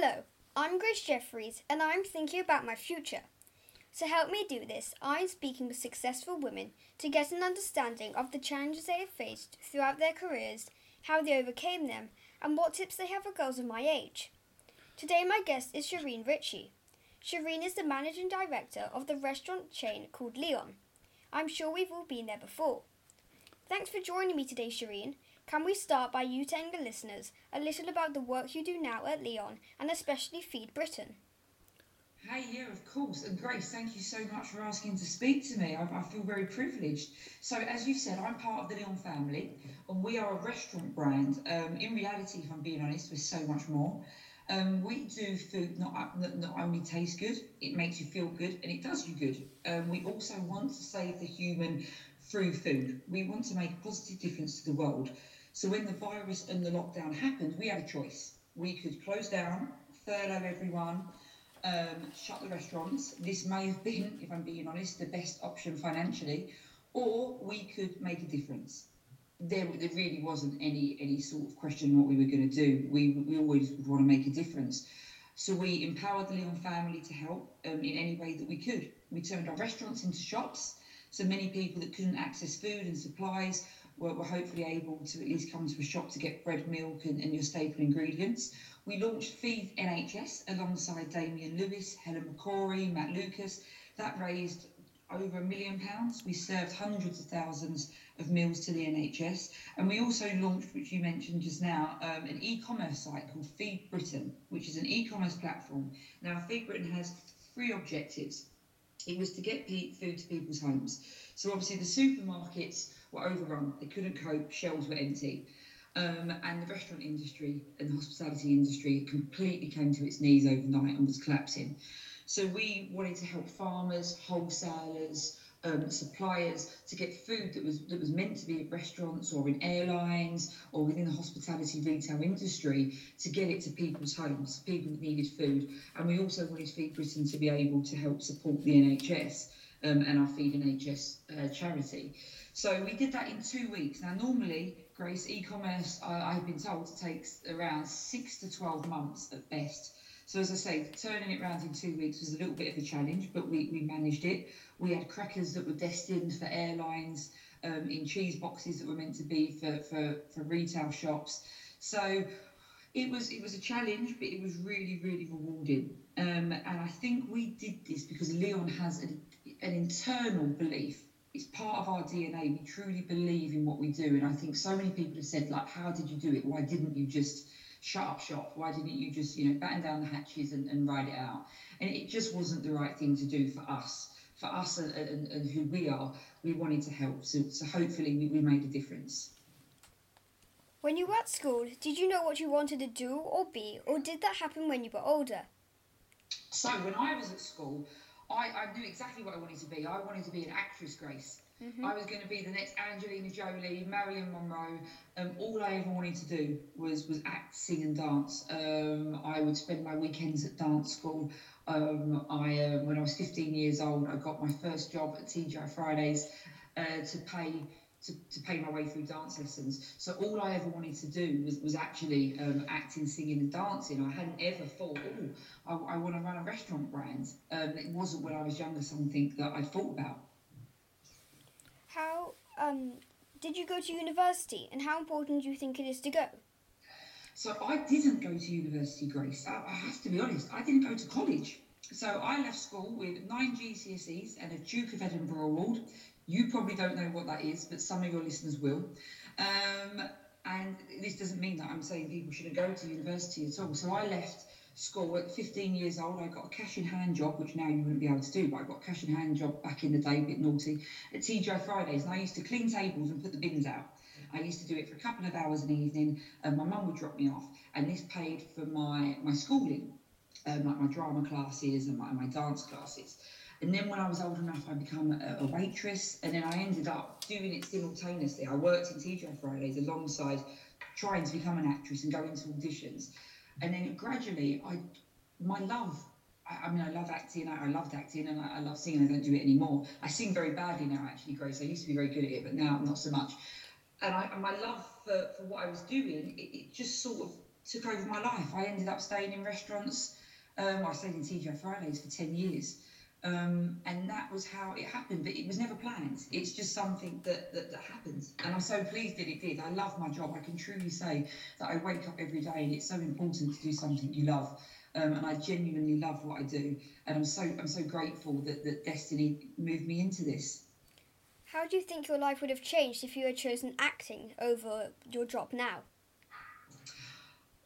Hello, I'm Grace Jeffries and I'm thinking about my future. To help me do this, I'm speaking with successful women to get an understanding of the challenges they have faced throughout their careers, how they overcame them, and what tips they have for girls of my age. Today, my guest is Shereen Ritchie. Shereen is the managing director of the restaurant chain called Leon. I'm sure we've all been there before. Thanks for joining me today, Shereen. Can we start by you telling the listeners a little about the work you do now at Leon and especially Feed Britain? Hey, yeah, of course. And Grace, thank you so much for asking to speak to me. I, I, feel very privileged. So, as you said, I'm part of the Leon family, and we are a restaurant brand. Um, in reality, if I'm being honest, we're so much more. Um, we do food not, not not only taste good, it makes you feel good, and it does you good. Um, we also want to save the human through food. We want to make a positive difference to the world. So when the virus and the lockdown happened, we had a choice. We could close down, furlough everyone, um, shut the restaurants. This may have been, if I'm being honest, the best option financially, or we could make a difference there, there really wasn't any any sort of question what we were going to do. We, we always would want to make a difference. So we empowered the Leon family to help um, in any way that we could. We turned our restaurants into shops. So many people that couldn't access food and supplies were, were hopefully able to at least come to a shop to get bread, milk, and, and your staple ingredients. We launched Feed NHS alongside Damian Lewis, Helen McCrory, Matt Lucas. That raised over a million pounds. We served hundreds of thousands of meals to the NHS. And we also launched, which you mentioned just now, um, an e commerce site called Feed Britain, which is an e commerce platform. Now, Feed Britain has three objectives. It was to get food to people's homes. So, obviously, the supermarkets were overrun, they couldn't cope, shelves were empty. Um, and the restaurant industry and the hospitality industry completely came to its knees overnight and was collapsing. So we wanted to help farmers, wholesalers, um, suppliers to get food that was that was meant to be at restaurants or in airlines or within the hospitality retail industry to get it to people's homes, people that needed food. And we also wanted Feed Britain to be able to help support the NHS um, and our Feed NHS uh, charity. So we did that in two weeks. Now, normally, Grace, e-commerce, I, I've been told, takes around six to 12 months at best. So as I say, turning it around in two weeks was a little bit of a challenge, but we, we managed it. We had crackers that were destined for airlines, um, in cheese boxes that were meant to be for, for, for retail shops. So it was it was a challenge, but it was really really rewarding. Um, and I think we did this because Leon has an, an internal belief. It's part of our DNA. We truly believe in what we do, and I think so many people have said like, "How did you do it? Why didn't you just?" shut up shop? Why didn't you just, you know, batten down the hatches and, and ride it out? And it just wasn't the right thing to do for us for us and, and, and who we are, we wanted to help. So, so hopefully we, we made a difference. When you were at school, did you know what you wanted to do or be, or did that happen when you were older? So when I was at school, I, I knew exactly what I wanted to be. I wanted to be an actress, Grace. Mm-hmm. I was going to be the next Angelina Jolie, Marilyn Monroe. Um, all I ever wanted to do was was act, sing, and dance. Um, I would spend my weekends at dance school. Um, I, uh, when I was 15 years old, I got my first job at TGI Fridays uh, to pay to, to pay my way through dance lessons. So all I ever wanted to do was, was actually um, acting, singing, and dancing. I hadn't ever thought, oh, I, I want to run a restaurant brand. Um, it wasn't when I was younger something that I thought about. How um, did you go to university, and how important do you think it is to go? So I didn't go to university, Grace. I, I have to be honest. I didn't go to college. So I left school with nine GCSEs and a Duke of Edinburgh award. You probably don't know what that is, but some of your listeners will. Um, and this doesn't mean that I'm saying people shouldn't go to university at all. So I left school at 15 years old. I got a cash in hand job, which now you wouldn't be able to do, but I got a cash in hand job back in the day, a bit naughty, at TGI Fridays. And I used to clean tables and put the bins out. I used to do it for a couple of hours an evening, and my mum would drop me off, and this paid for my my schooling, um, like my drama classes and my, my dance classes. And then when I was old enough, I became a, a, waitress, and then I ended up doing it simultaneously. I worked in TGI Fridays alongside trying to become an actress and going to auditions. And then gradually, I my love. I, mean, I love acting. I, I loved acting, and I, I, love singing. I don't do it anymore. I sing very badly now, actually, Grace. I used to be very good at it, but now not so much and, I, and my love for, for what I was doing, it, it, just sort of took over my life. I ended up staying in restaurants. Um, I stayed in TGI Fridays for 10 years. Um, and that was how it happened, but it was never planned. It's just something that, that, that happens. And I'm so pleased that it did. I love my job. I can truly say that I wake up every day and it's so important to do something you love. Um, and I genuinely love what I do. And I'm so I'm so grateful that, that destiny moved me into this. How do you think your life would have changed if you had chosen acting over your job now?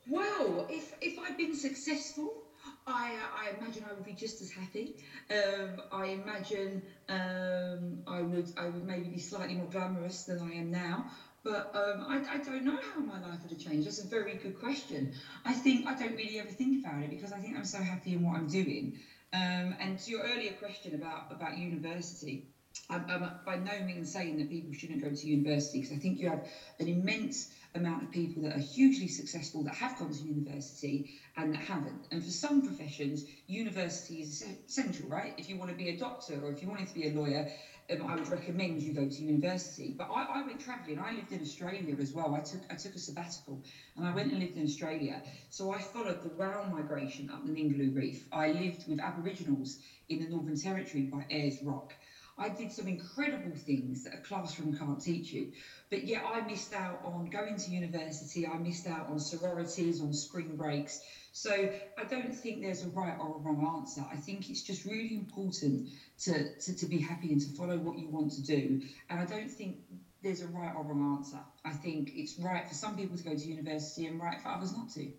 Well, if if I'd been successful, I, I imagine I would be just as happy. Um, I imagine um, I would I would maybe be slightly more glamorous than I am now. But um, I, I don't know how my life would have changed. That's a very good question. I think I don't really ever think about it because I think I'm so happy in what I'm doing. Um, and to your earlier question about about university, I'm, I'm by no means saying that people shouldn't go to university because I think you have an immense amount of people that are hugely successful that have gone to university and that haven't. And for some professions, university is essential, right? If you want to be a doctor or if you wanted to be a lawyer, um, I would recommend you go to university. But I, I went travelling. I lived in Australia as well. I took I took a sabbatical and I went and lived in Australia. So I followed the whale migration up the Ningaloo Reef. I lived with Aboriginals in the Northern Territory by Ayers Rock. I did some incredible things that a classroom can't teach you. But yet I missed out on going to university, I missed out on sororities, on spring breaks. So I don't think there's a right or a wrong answer. I think it's just really important to, to, to be happy and to follow what you want to do. And I don't think there's a right or wrong answer. I think it's right for some people to go to university and right for others not to.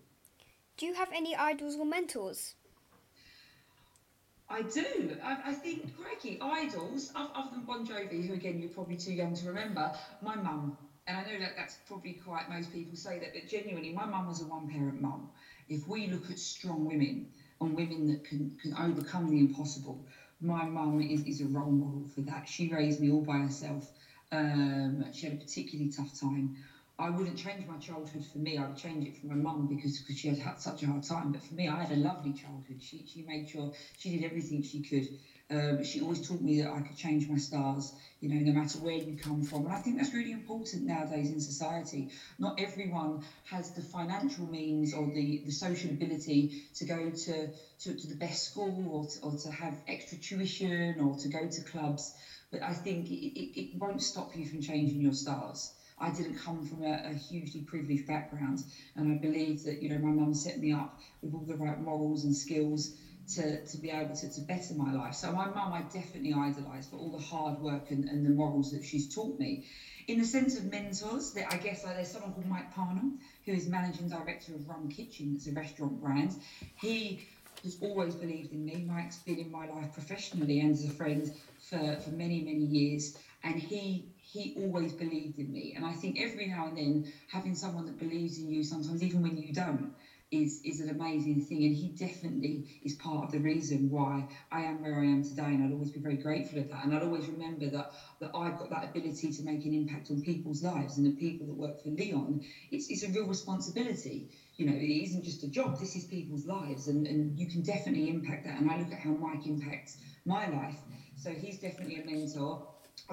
Do you have any idols or mentors? I do. I, I think, crikey, idols, other than Bon Jovi, who again you're probably too young to remember, my mum. And I know that that's probably quite, most people say that, but genuinely, my mum was a one parent mum. If we look at strong women and women that can, can overcome the impossible, my mum is, is a role model for that. She raised me all by herself. Um, she had a particularly tough time. I wouldn't change my childhood for me. I would change it for my mum because because she had had such a hard time. But for me, I had a lovely childhood. She she made sure she did everything she could. Um, she always taught me that I could change my stars. You know, no matter where you come from. And I think that's really important nowadays in society. Not everyone has the financial means or the, the social ability to go to, to, to the best school or to, or to have extra tuition or to go to clubs. But I think it, it, it won't stop you from changing your stars. I didn't come from a, a, hugely privileged background, and I believe that you know my mum set me up with all the right morals and skills to, to be able to, to better my life. So my mum I definitely idolise for all the hard work and, and the morals that she's taught me. In the sense of mentors, that I guess like, there's someone called Mike Parnham, who is managing director of Rum Kitchen, it's a restaurant brand. He has always believed in me. Mike's been in my life professionally and as a friend for, for many, many years. And he he always believed in me. And I think every now and then having someone that believes in you, sometimes even when you don't, is is an amazing thing. And he definitely is part of the reason why I am where I am today. And I'd always be very grateful of that. And I'd always remember that that I've got that ability to make an impact on people's lives and the people that work for Leon. It's it's a real responsibility. You know, it isn't just a job, this is people's lives and, and you can definitely impact that. And I look at how Mike impacts my life. So he's definitely a mentor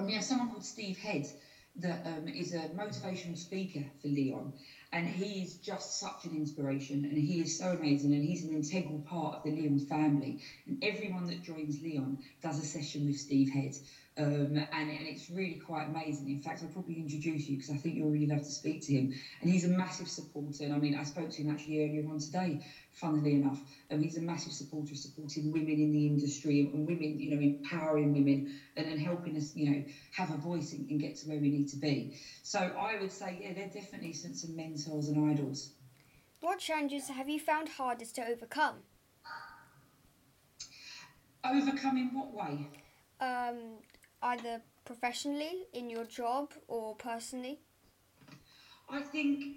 we have someone called Steve Head that um, is a motivational speaker for Leon, and he is just such an inspiration, and he is so amazing, and he's an integral part of the Leon family. And everyone that joins Leon does a session with Steve Head. Um, and, and it's really quite amazing. In fact, I'll probably introduce you because I think you'll really love to speak to him. And he's a massive supporter. And I mean, I spoke to him actually earlier on today, funnily enough. And he's a massive supporter of supporting women in the industry and women, you know, empowering women and, and helping us, you know, have a voice and, and get to where we need to be. So I would say, yeah, they're definitely some, some mentors and idols. What challenges have you found hardest to overcome? Overcome in what way? Um, either professionally in your job or personally? I think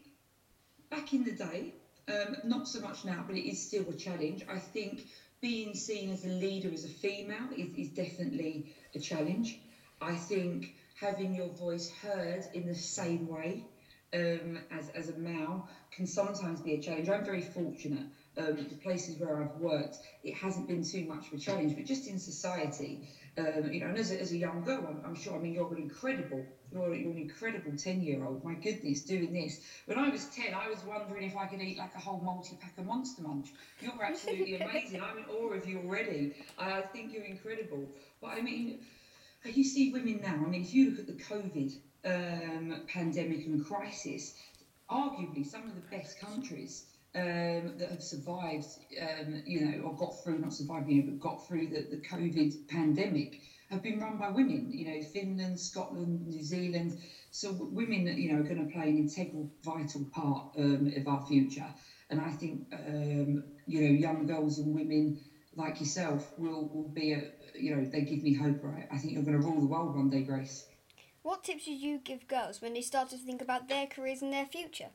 back in the day, um, not so much now, but it is still a challenge. I think being seen as a leader as a female is, is definitely a challenge. I think having your voice heard in the same way um, as, as a male can sometimes be a challenge. I'm very fortunate. Um, the places where I've worked, it hasn't been too much of a challenge, but just in society, um, you know, and as a, as a young girl, I'm, I'm, sure, I mean, you're an incredible, you're, you're an incredible 10 year old. My goodness, doing this. When I was 10, I was wondering if I could eat like a whole multi pack of Monster Munch. You're absolutely amazing. I'm in awe of you already. I think you're incredible. But I mean, you see women now, I mean, if you look at the COVID um, pandemic and crisis, arguably some of the best countries um, that have survived, um, you know, or got through, not survived, you know, but got through the, the COVID pandemic have been run by women, you know, Finland, Scotland, New Zealand. So women, you know, are going to play an integral, vital part um, of our future. And I think, um, you know, young girls and women like yourself will, will be, a, you know, they give me hope, right? I think you're going to rule the world one day, Grace. What tips would you give girls when they start to think about their careers and their future?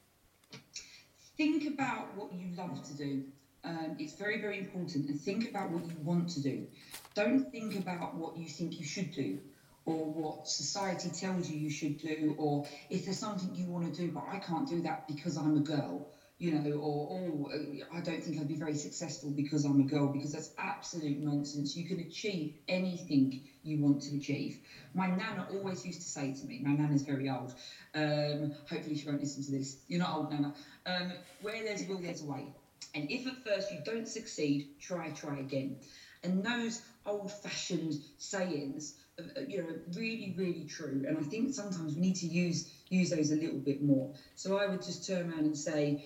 Think about what you love to do. Um, it's very, very important. And think about what you want to do. Don't think about what you think you should do or what society tells you you should do, or if there's something you want to do, but I can't do that because I'm a girl you know, or oh, I don't think I'd be very successful because I'm a girl, because that's absolute nonsense. You can achieve anything you want to achieve. My nana always used to say to me, my nana's very old, um, hopefully she won't listen to this. You're not old, nana. Um, where there's a will, there's a way. And if at first you don't succeed, try, try again. And those old fashioned sayings, uh, you know, really, really true. And I think sometimes we need to use use those a little bit more. So I would just turn around and say,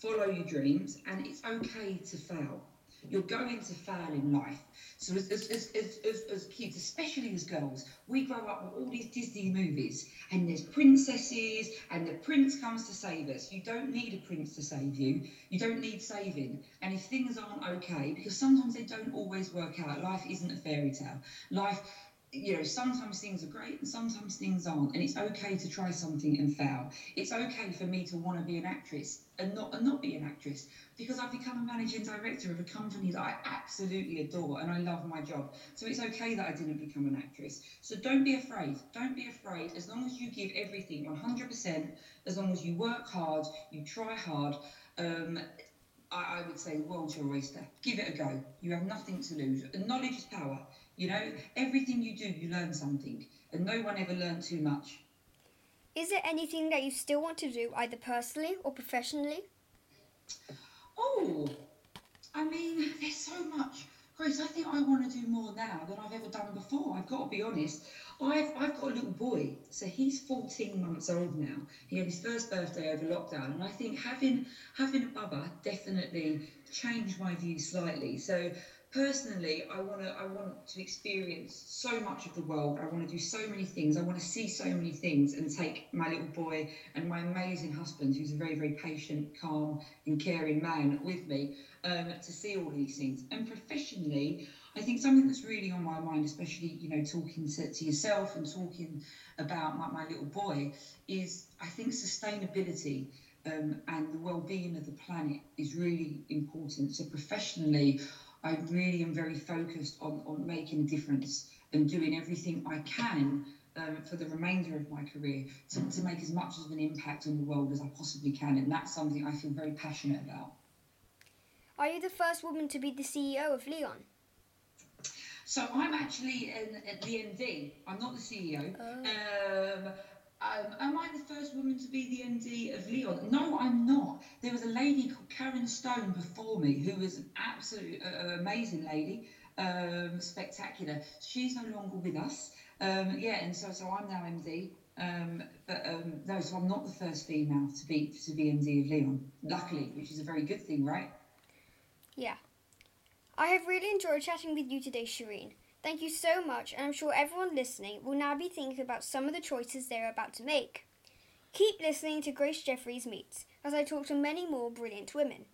follow your dreams, and it's okay to fail. You're going to fail in life. So as, as, as, as, as kids, especially as girls, we grow up with all these Disney movies and there's princesses and the prince comes to save us. You don't need a prince to save you. You don't need saving. And if things aren't okay, because sometimes they don't always work out, life isn't a fairy tale. Life you know, sometimes things are great and sometimes things aren't, and it's okay to try something and fail. It's okay for me to want to be an actress and not and not be an actress because I've become a managing director of a company that I absolutely adore and I love my job. So it's okay that I didn't become an actress. So don't be afraid. Don't be afraid. As long as you give everything 100%, as long as you work hard, you try hard. Um, I, I would say world's your oyster. Give it a go. You have nothing to lose. And knowledge is power. You know, everything you do, you learn something, and no one ever learned too much. Is there anything that you still want to do, either personally or professionally? Oh, I mean, there's so much. Grace, I think I want to do more now than I've ever done before. I've got to be honest. I've, I've got a little boy, so he's 14 months old now. He had his first birthday over lockdown, and I think having having a bubba definitely changed my view slightly. So personally, I want to I want to experience so much of the world. I want to do so many things. I want to see so many things and take my little boy and my amazing husband, who's a very very patient, calm, and caring man, with me um, to see all these things. And professionally, I think something that's really on my mind, especially you know talking to, to yourself and talking about my, my little boy, is I think sustainability. Um, and the well-being of the planet is really important. So professionally, I really am very focused on, on making a difference and doing everything I can um, for the remainder of my career to, to make as much of an impact on the world as I possibly can. And that's something I feel very passionate about. Are you the first woman to be the CEO of Leon? So I'm actually in the MD. I'm not the CEO. Oh. Um, um, am I the first woman to be the MD of Leon? No, I'm not. There was a lady called Karen Stone before me who was an absolute uh, amazing lady, um, spectacular. She's no longer with us. Um, yeah, and so so I'm now MD. Um, but um, no, so I'm not the first female to be to be MD of Leon. Luckily, which is a very good thing, right? Yeah. I have really enjoyed chatting with you today, Shereen. Thank you so much, and I'm sure everyone listening will now be thinking about some of the choices they're about to make. Keep listening to Grace Jeffries Meets as I talk to many more brilliant women.